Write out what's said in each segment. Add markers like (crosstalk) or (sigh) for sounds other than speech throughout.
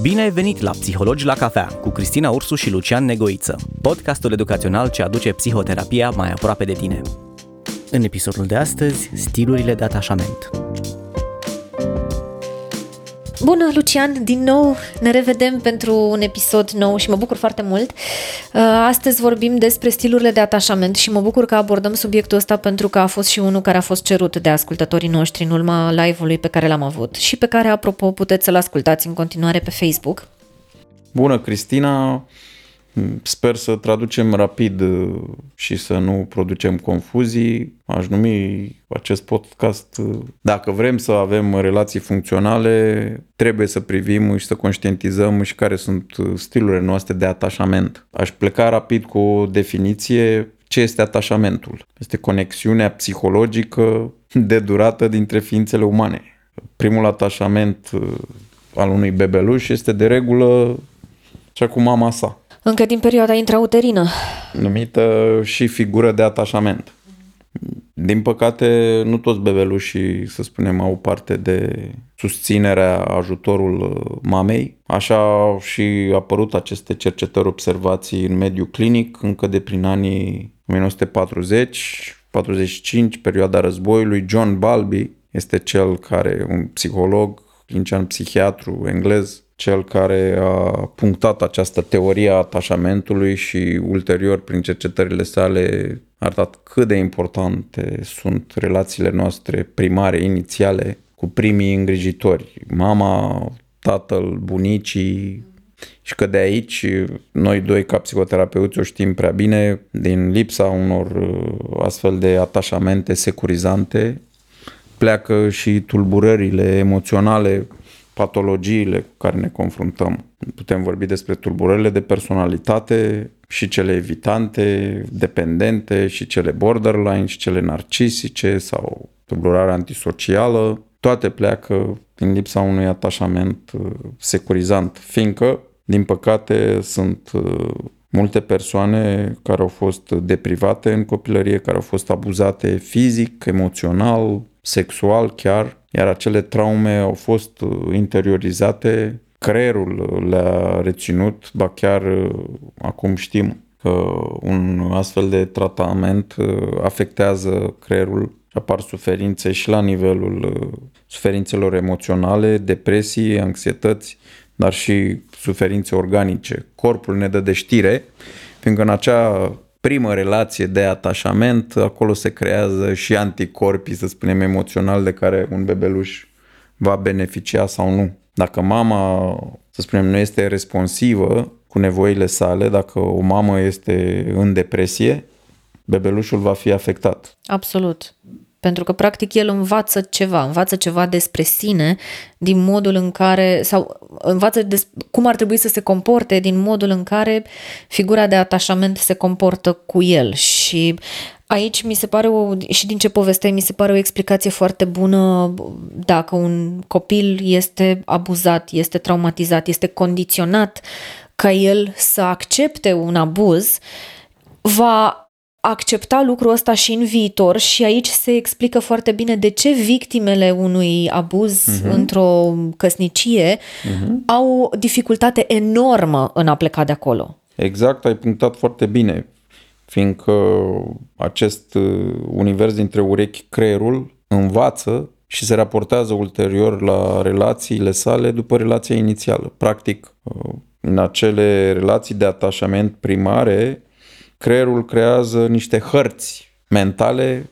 Bine ai venit la Psihologi la cafea cu Cristina Ursu și Lucian Negoiță, podcastul educațional ce aduce psihoterapia mai aproape de tine. În episodul de astăzi, stilurile de atașament. Bună, Lucian! Din nou ne revedem pentru un episod nou și mă bucur foarte mult. Uh, astăzi vorbim despre stilurile de atașament și mă bucur că abordăm subiectul ăsta pentru că a fost și unul care a fost cerut de ascultătorii noștri în urma live-ului pe care l-am avut și pe care, apropo, puteți să-l ascultați în continuare pe Facebook. Bună, Cristina! Sper să traducem rapid uh, și să nu producem confuzii. Aș numi acest podcast, uh, dacă vrem să avem relații funcționale, trebuie să privim și să conștientizăm și care sunt uh, stilurile noastre de atașament. Aș pleca rapid cu o definiție. Ce este atașamentul? Este conexiunea psihologică de durată dintre ființele umane. Primul atașament al unui bebeluș este de regulă cea cu mama sa încă din perioada intrauterină. Numită și figură de atașament. Din păcate, nu toți bebelușii, să spunem, au parte de susținerea, ajutorul uh, mamei. Așa au și apărut aceste cercetări observații în mediul clinic încă de prin anii 1940, 45, perioada războiului. John Balby este cel care, un psiholog, clinician psihiatru englez, cel care a punctat această teorie a atașamentului și ulterior prin cercetările sale a arătat cât de importante sunt relațiile noastre primare, inițiale, cu primii îngrijitori, mama, tatăl, bunicii, și că de aici noi doi ca psihoterapeuți o știm prea bine, din lipsa unor uh, astfel de atașamente securizante, pleacă și tulburările emoționale patologiile cu care ne confruntăm. Putem vorbi despre tulburările de personalitate și cele evitante, dependente și cele borderline și cele narcisice sau tulburarea antisocială. Toate pleacă din lipsa unui atașament uh, securizant, fiindcă, din păcate, sunt uh, multe persoane care au fost deprivate în copilărie, care au fost abuzate fizic, emoțional, sexual chiar, iar acele traume au fost uh, interiorizate, creierul le-a reținut, ba chiar uh, acum știm că un astfel de tratament uh, afectează creierul și apar suferințe și la nivelul suferințelor emoționale, depresii, anxietăți, dar și suferințe organice. Corpul ne dă de știre, fiindcă în acea primă relație de atașament, acolo se creează și anticorpii, să spunem, emoțional de care un bebeluș va beneficia sau nu. Dacă mama, să spunem, nu este responsivă cu nevoile sale, dacă o mamă este în depresie, bebelușul va fi afectat. Absolut. Pentru că, practic, el învață ceva, învață ceva despre sine din modul în care, sau învață des, cum ar trebui să se comporte din modul în care figura de atașament se comportă cu el. Și aici mi se pare, o, și din ce povesteai, mi se pare o explicație foarte bună dacă un copil este abuzat, este traumatizat, este condiționat ca el să accepte un abuz, va accepta lucrul ăsta și în viitor și aici se explică foarte bine de ce victimele unui abuz uh-huh. într-o căsnicie uh-huh. au o dificultate enormă în a pleca de acolo. Exact, ai punctat foarte bine, fiindcă acest uh, univers dintre urechi, creierul, învață și se raportează ulterior la relațiile sale după relația inițială. Practic, uh, în acele relații de atașament primare, creierul creează niște hărți mentale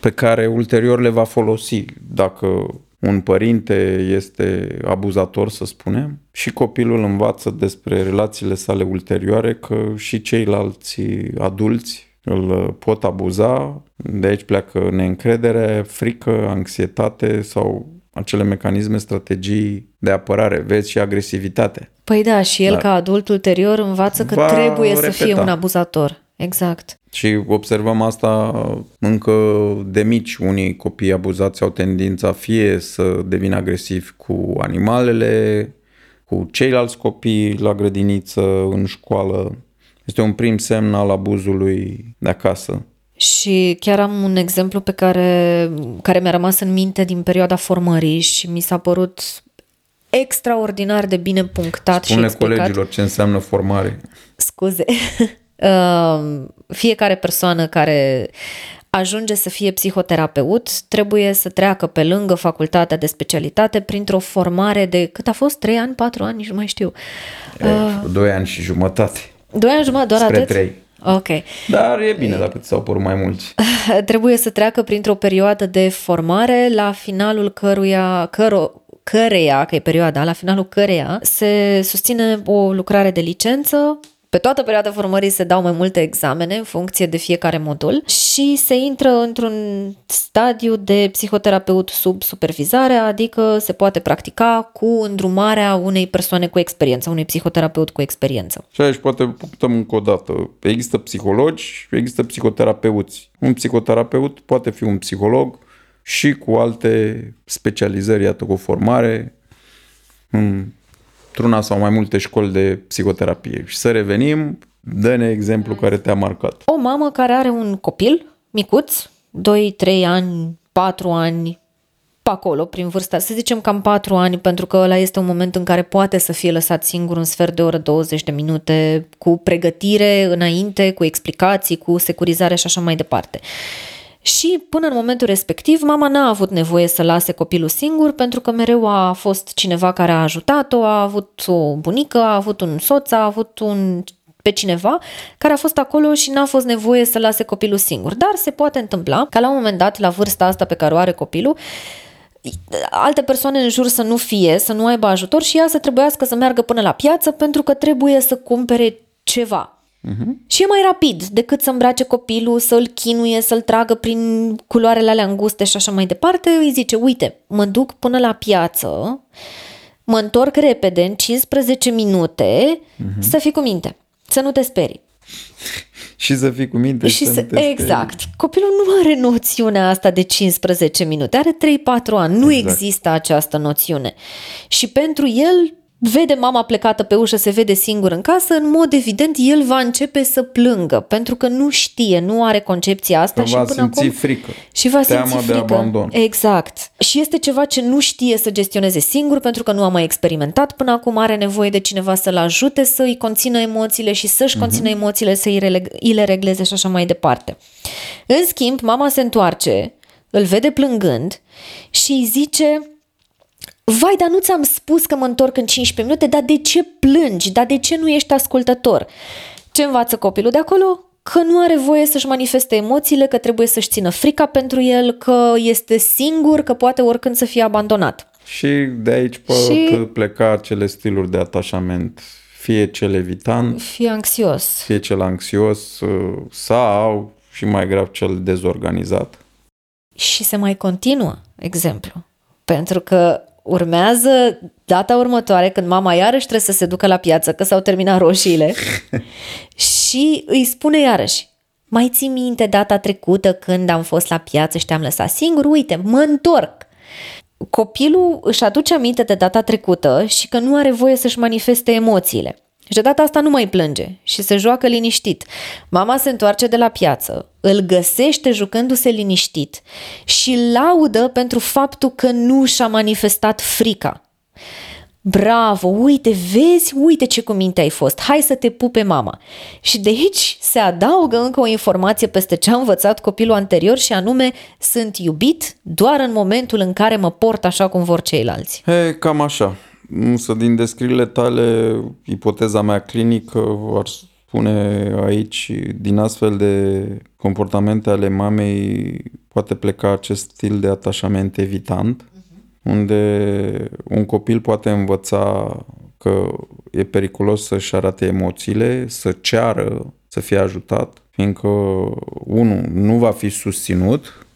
pe care ulterior le va folosi. Dacă un părinte este abuzator, să spunem, și copilul învață despre relațiile sale ulterioare că și ceilalți adulți îl pot abuza, de aici pleacă neîncredere, frică, anxietate sau acele mecanisme, strategii de apărare, vezi și agresivitate. Păi da, și el Dar ca adult ulterior învață că trebuie repeta. să fie un abuzator. Exact. Și observăm asta încă de mici. Unii copii abuzați au tendința fie să devină agresivi cu animalele, cu ceilalți copii la grădiniță, în școală, Este un prim semn al abuzului de acasă. Și chiar am un exemplu pe care, care mi-a rămas în minte din perioada formării și mi s-a părut extraordinar de bine punctat Spune și explicat. colegilor ce înseamnă formare. Scuze. Uh, (laughs) Fiecare persoană care ajunge să fie psihoterapeut trebuie să treacă pe lângă facultatea de specialitate printr-o formare de cât a fost? 3 ani, 4 ani, nici nu mai știu. Uh, Doi ani și jumătate. Doi ani jumătate, doar Spre atât? trei. Ok. Dar e bine dacă ți s-au părut mai mulți. (laughs) trebuie să treacă printr-o perioadă de formare la finalul căruia, căro, căreia, că e perioada, la finalul căreia se susține o lucrare de licență pe toată perioada formării se dau mai multe examene în funcție de fiecare modul și se intră într-un stadiu de psihoterapeut sub supervizare, adică se poate practica cu îndrumarea unei persoane cu experiență, unui psihoterapeut cu experiență. Și aici poate punctăm încă o dată. Există psihologi, există psihoterapeuți. Un psihoterapeut poate fi un psiholog și cu alte specializări, iată, cu formare, într-una sau mai multe școli de psihoterapie. Și să revenim, dă-ne exemplu care te-a marcat. O mamă care are un copil micuț, 2-3 ani, 4 ani, pe acolo, prin vârsta, să zicem cam 4 ani, pentru că ăla este un moment în care poate să fie lăsat singur un sfert de oră, 20 de minute, cu pregătire înainte, cu explicații, cu securizare și așa mai departe. Și până în momentul respectiv, mama n-a avut nevoie să lase copilul singur pentru că mereu a fost cineva care a ajutat-o, a avut o bunică, a avut un soț, a avut un pe cineva care a fost acolo și n-a fost nevoie să lase copilul singur. Dar se poate întâmpla ca la un moment dat, la vârsta asta pe care o are copilul, alte persoane în jur să nu fie, să nu aibă ajutor și ea să trebuiască să meargă până la piață pentru că trebuie să cumpere ceva. Uh-huh. Și e mai rapid decât să îmbrace copilul, să-l chinuie, să-l tragă prin culoarele alea înguste și așa mai departe. Îi zice, uite, mă duc până la piață, mă întorc repede, în 15 minute, uh-huh. să fii cu minte, să nu te sperii. (laughs) și să fii cu minte și să, să nu te Exact. Sperii. Copilul nu are noțiunea asta de 15 minute, are 3-4 ani, nu exact. există această noțiune. Și pentru el vede mama plecată pe ușă, se vede singur în casă, în mod evident el va începe să plângă, pentru că nu știe, nu are concepția asta Că și va până simți acum frică. și va Teama simți de frică. abandon. Exact. Și este ceva ce nu știe să gestioneze singur pentru că nu a mai experimentat până acum, are nevoie de cineva să-l ajute să îi conțină emoțiile și să-și conțină uh-huh. emoțiile, să îi le regleze și așa mai departe. În schimb, mama se întoarce, îl vede plângând și îi zice Vai, dar nu ți-am spus că mă întorc în 15 minute, dar de ce plângi? Dar de ce nu ești ascultător? Ce învață copilul de acolo? Că nu are voie să-și manifeste emoțiile, că trebuie să-și țină frica pentru el, că este singur, că poate oricând să fie abandonat. Și de aici pot și... pleca acele stiluri de atașament, fie cel evitant, fie anxios, fie cel anxios sau, și mai grav, cel dezorganizat. Și se mai continuă, exemplu. Pentru că urmează data următoare când mama iarăși trebuie să se ducă la piață că s-au terminat roșiile (laughs) și îi spune iarăși mai ții minte data trecută când am fost la piață și te-am lăsat singur? Uite, mă întorc. Copilul își aduce aminte de data trecută și că nu are voie să-și manifeste emoțiile. Și de data asta nu mai plânge și se joacă liniștit. Mama se întoarce de la piață, îl găsește jucându-se liniștit și laudă pentru faptul că nu și-a manifestat frica. Bravo, uite, vezi, uite ce cu minte ai fost, hai să te pupe mama. Și de aici se adaugă încă o informație peste ce a învățat copilul anterior și anume sunt iubit doar în momentul în care mă port așa cum vor ceilalți. He, cam așa. Însă din descrierile tale, ipoteza mea clinică ar spune aici, din astfel de comportamente ale mamei, poate pleca acest stil de atașament evitant, uh-huh. unde un copil poate învăța că e periculos să-și arate emoțiile, să ceară să fie ajutat, fiindcă, unu, nu va fi susținut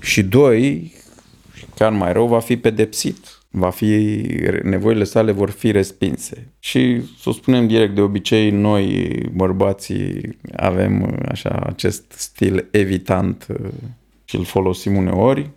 și doi, chiar mai rău, va fi pedepsit va fi, nevoile sale vor fi respinse. Și să o spunem direct, de obicei noi bărbații avem așa acest stil evitant și îl folosim uneori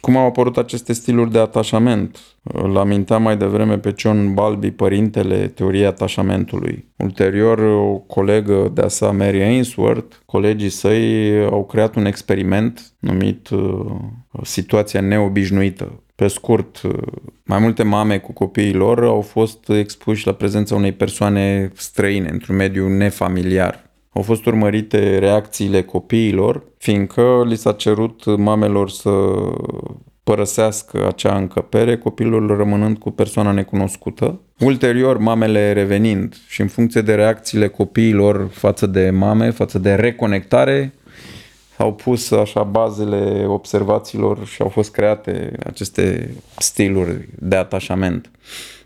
Cum au apărut aceste stiluri de atașament? Îl aminteam mai devreme pe John Balby, părintele teoriei atașamentului. Ulterior, o colegă de-a sa, Mary Ainsworth, colegii săi au creat un experiment numit uh, situația neobișnuită. Pe scurt, uh, mai multe mame cu copiii lor au fost expuși la prezența unei persoane străine, într-un mediu nefamiliar. Au fost urmărite reacțiile copiilor, fiindcă li s-a cerut mamelor să părăsească acea încăpere, copilul rămânând cu persoana necunoscută. Ulterior, mamele revenind și în funcție de reacțiile copiilor față de mame, față de reconectare, au pus așa bazele observațiilor și au fost create aceste stiluri de atașament.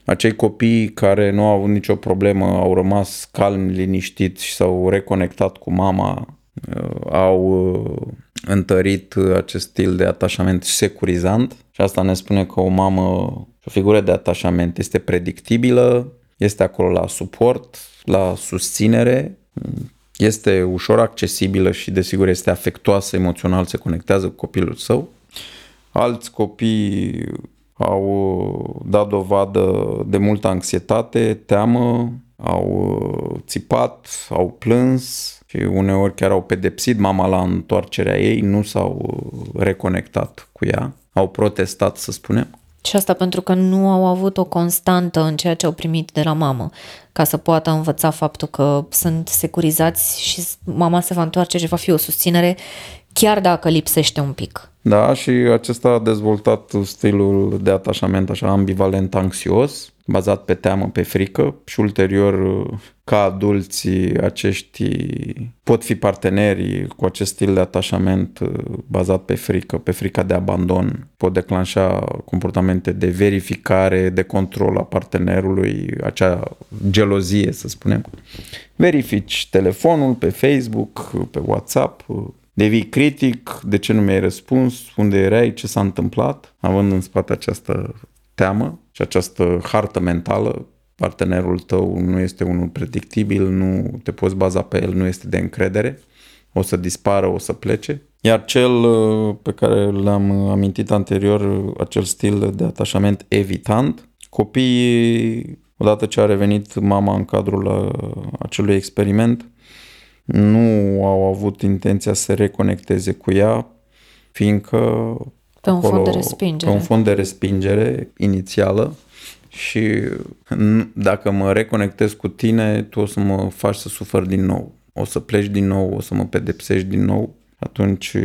Acei copii care nu au avut nicio problemă au rămas calmi, liniștiți și s-au reconectat cu mama, uh, au uh, întărit acest stil de atașament securizant și asta ne spune că o mamă, o figură de atașament este predictibilă, este acolo la suport, la susținere, este ușor accesibilă și desigur este afectoasă emoțional, se conectează cu copilul său. Alți copii au dat dovadă de multă anxietate, teamă, au țipat, au plâns și uneori chiar au pedepsit mama la întoarcerea ei, nu s-au reconectat cu ea, au protestat, să spunem. Și asta pentru că nu au avut o constantă în ceea ce au primit de la mamă, ca să poată învăța faptul că sunt securizați și mama se va întoarce și va fi o susținere, chiar dacă lipsește un pic. Da, și acesta a dezvoltat stilul de atașament așa ambivalent anxios, bazat pe teamă, pe frică și ulterior ca adulți acești pot fi parteneri cu acest stil de atașament bazat pe frică, pe frica de abandon, pot declanșa comportamente de verificare, de control a partenerului, acea gelozie, să spunem. Verifici telefonul pe Facebook, pe WhatsApp, devii critic, de ce nu mi-ai răspuns, unde erai, ce s-a întâmplat, având în spate această teamă și această hartă mentală, partenerul tău nu este unul predictibil, nu te poți baza pe el, nu este de încredere, o să dispară, o să plece. Iar cel uh, pe care l-am amintit anterior, acel stil de atașament evitant, copiii, odată ce a revenit mama în cadrul uh, acelui experiment, nu au avut intenția să se reconecteze cu ea, fiindcă pe un acolo, fond de respingere. Pe un fond de respingere inițială și dacă mă reconectez cu tine, tu o să mă faci să sufăr din nou. O să pleci din nou, o să mă pedepsești din nou. Atunci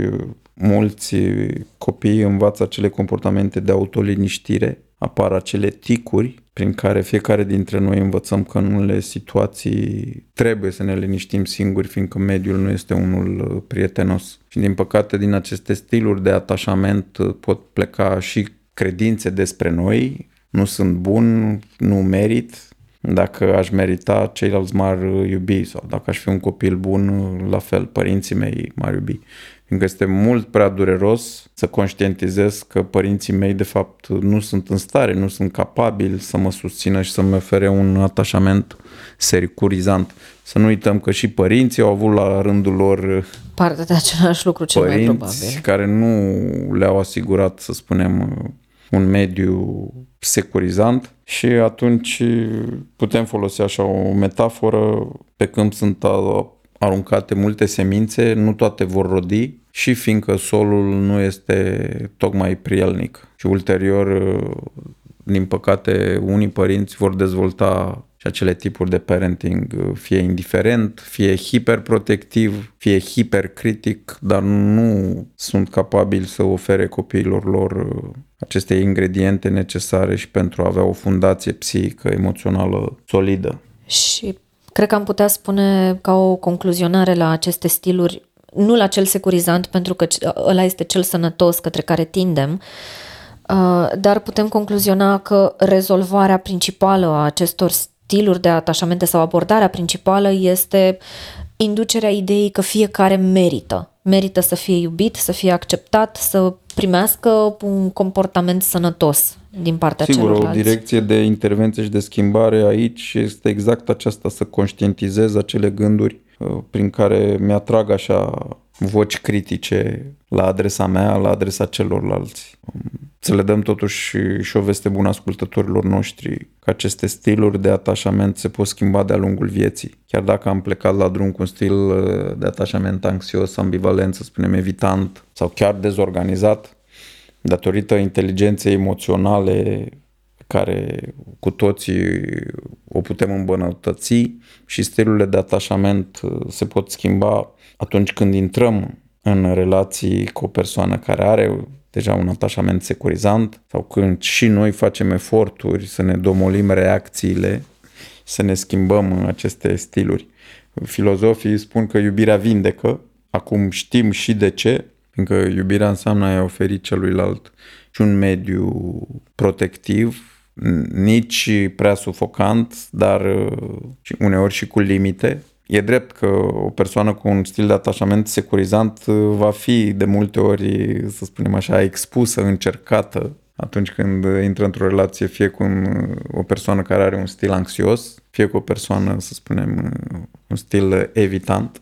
mulți copii învață acele comportamente de autoliniștire, apar acele ticuri prin care fiecare dintre noi învățăm că în unele situații trebuie să ne liniștim singuri, fiindcă mediul nu este unul prietenos. Și din păcate, din aceste stiluri de atașament pot pleca și credințe despre noi, nu sunt bun, nu merit, dacă aș merita, ceilalți m-ar iubi sau dacă aș fi un copil bun, la fel, părinții mei m-ar iubi fiindcă este mult prea dureros să conștientizez că părinții mei de fapt nu sunt în stare, nu sunt capabili să mă susțină și să mă ofere un atașament securizant. Să nu uităm că și părinții au avut la rândul lor parte de același lucru cel mai probabil. care nu le-au asigurat, să spunem, un mediu securizant și atunci putem folosi așa o metaforă pe când sunt aruncate multe semințe, nu toate vor rodi și fiindcă solul nu este tocmai prielnic. Și ulterior, din păcate, unii părinți vor dezvolta și acele tipuri de parenting, fie indiferent, fie hiperprotectiv, fie hipercritic, dar nu sunt capabili să ofere copiilor lor aceste ingrediente necesare și pentru a avea o fundație psihică, emoțională solidă. Și Cred că am putea spune ca o concluzionare la aceste stiluri, nu la cel securizant, pentru că ăla este cel sănătos către care tindem, uh, dar putem concluziona că rezolvarea principală a acestor stiluri de atașamente sau abordarea principală este inducerea ideii că fiecare merită. Merită să fie iubit, să fie acceptat, să primească un comportament sănătos din partea Sigur, celorlalți. o direcție de intervenție și de schimbare aici este exact aceasta, să conștientizez acele gânduri uh, prin care mi-atrag așa voci critice la adresa mea, la adresa celorlalți. Să le dăm totuși și o veste bună ascultătorilor noștri că aceste stiluri de atașament se pot schimba de-a lungul vieții. Chiar dacă am plecat la drum cu un stil uh, de atașament anxios, ambivalent, să spunem evitant sau chiar dezorganizat, datorită inteligenței emoționale care cu toții o putem îmbunătăți și stilurile de atașament uh, se pot schimba atunci când intrăm în relații cu o persoană care are deja un atașament securizant sau când și noi facem eforturi să ne domolim reacțiile, să ne schimbăm aceste stiluri. Filozofii spun că iubirea vindecă, acum știm și de ce, fiindcă iubirea înseamnă a oferi celuilalt și un mediu protectiv, nici prea sufocant, dar uneori și cu limite, E drept că o persoană cu un stil de atașament securizant uh, va fi de multe ori, să spunem așa, expusă, încercată atunci când intră într-o relație fie cu un, o persoană care are un stil anxios, fie cu o persoană, să spunem, un stil evitant,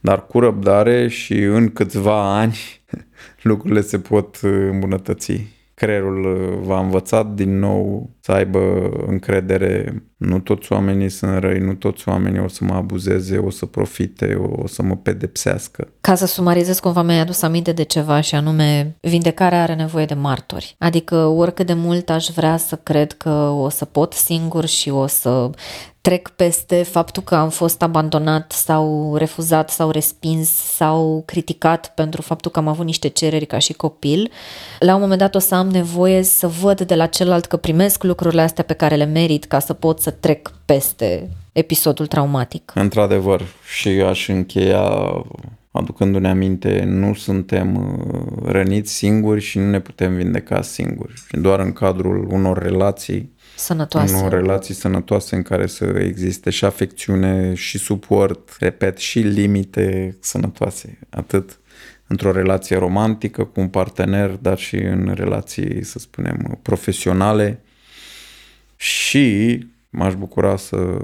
dar cu răbdare și în câțiva ani (laughs) lucrurile se pot îmbunătăți creierul uh, v-a învățat din nou să aibă încredere. Nu toți oamenii sunt răi, nu toți oamenii o să mă abuzeze, o să profite, o să mă pedepsească. Ca să sumarizez cumva mi-ai adus aminte de ceva și anume vindecarea are nevoie de martori. Adică oricât de mult aș vrea să cred că o să pot singur și o să trec peste faptul că am fost abandonat sau refuzat sau respins sau criticat pentru faptul că am avut niște cereri ca și copil, la un moment dat o să am nevoie să văd de la celălalt că primesc lucrurile astea pe care le merit ca să pot să trec peste episodul traumatic. Într-adevăr, și aș încheia aducându-ne aminte, nu suntem uh, răniți singuri și nu ne putem vindeca singuri. Doar în cadrul unor relații sănătoase. În relații sănătoase în care să existe și afecțiune și suport, repet, și limite sănătoase. Atât într-o relație romantică cu un partener, dar și în relații, să spunem, profesionale. Și m-aș bucura să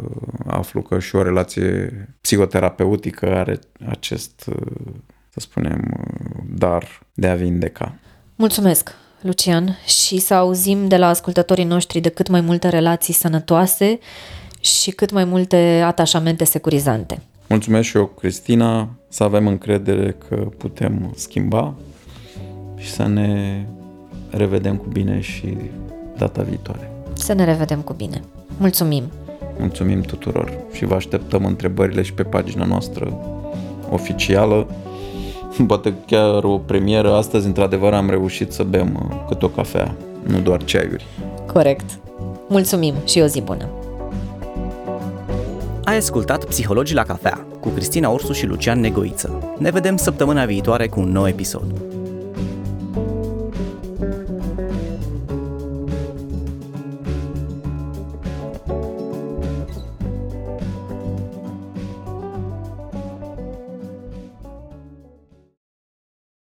aflu că și o relație psihoterapeutică are acest, să spunem, dar de a vindeca. Mulțumesc! Lucian, și să auzim de la ascultătorii noștri de cât mai multe relații sănătoase și cât mai multe atașamente securizante. Mulțumesc și eu, Cristina, să avem încredere că putem schimba și să ne revedem cu bine și data viitoare. Să ne revedem cu bine. Mulțumim! Mulțumim tuturor și vă așteptăm întrebările și pe pagina noastră oficială (laughs) poate chiar o premieră. Astăzi, într-adevăr, am reușit să bem uh, cât o cafea, nu doar ceaiuri. Corect. Mulțumim și o zi bună! Ai ascultat Psihologii la cafea cu Cristina Orsu și Lucian Negoiță. Ne vedem săptămâna viitoare cu un nou episod.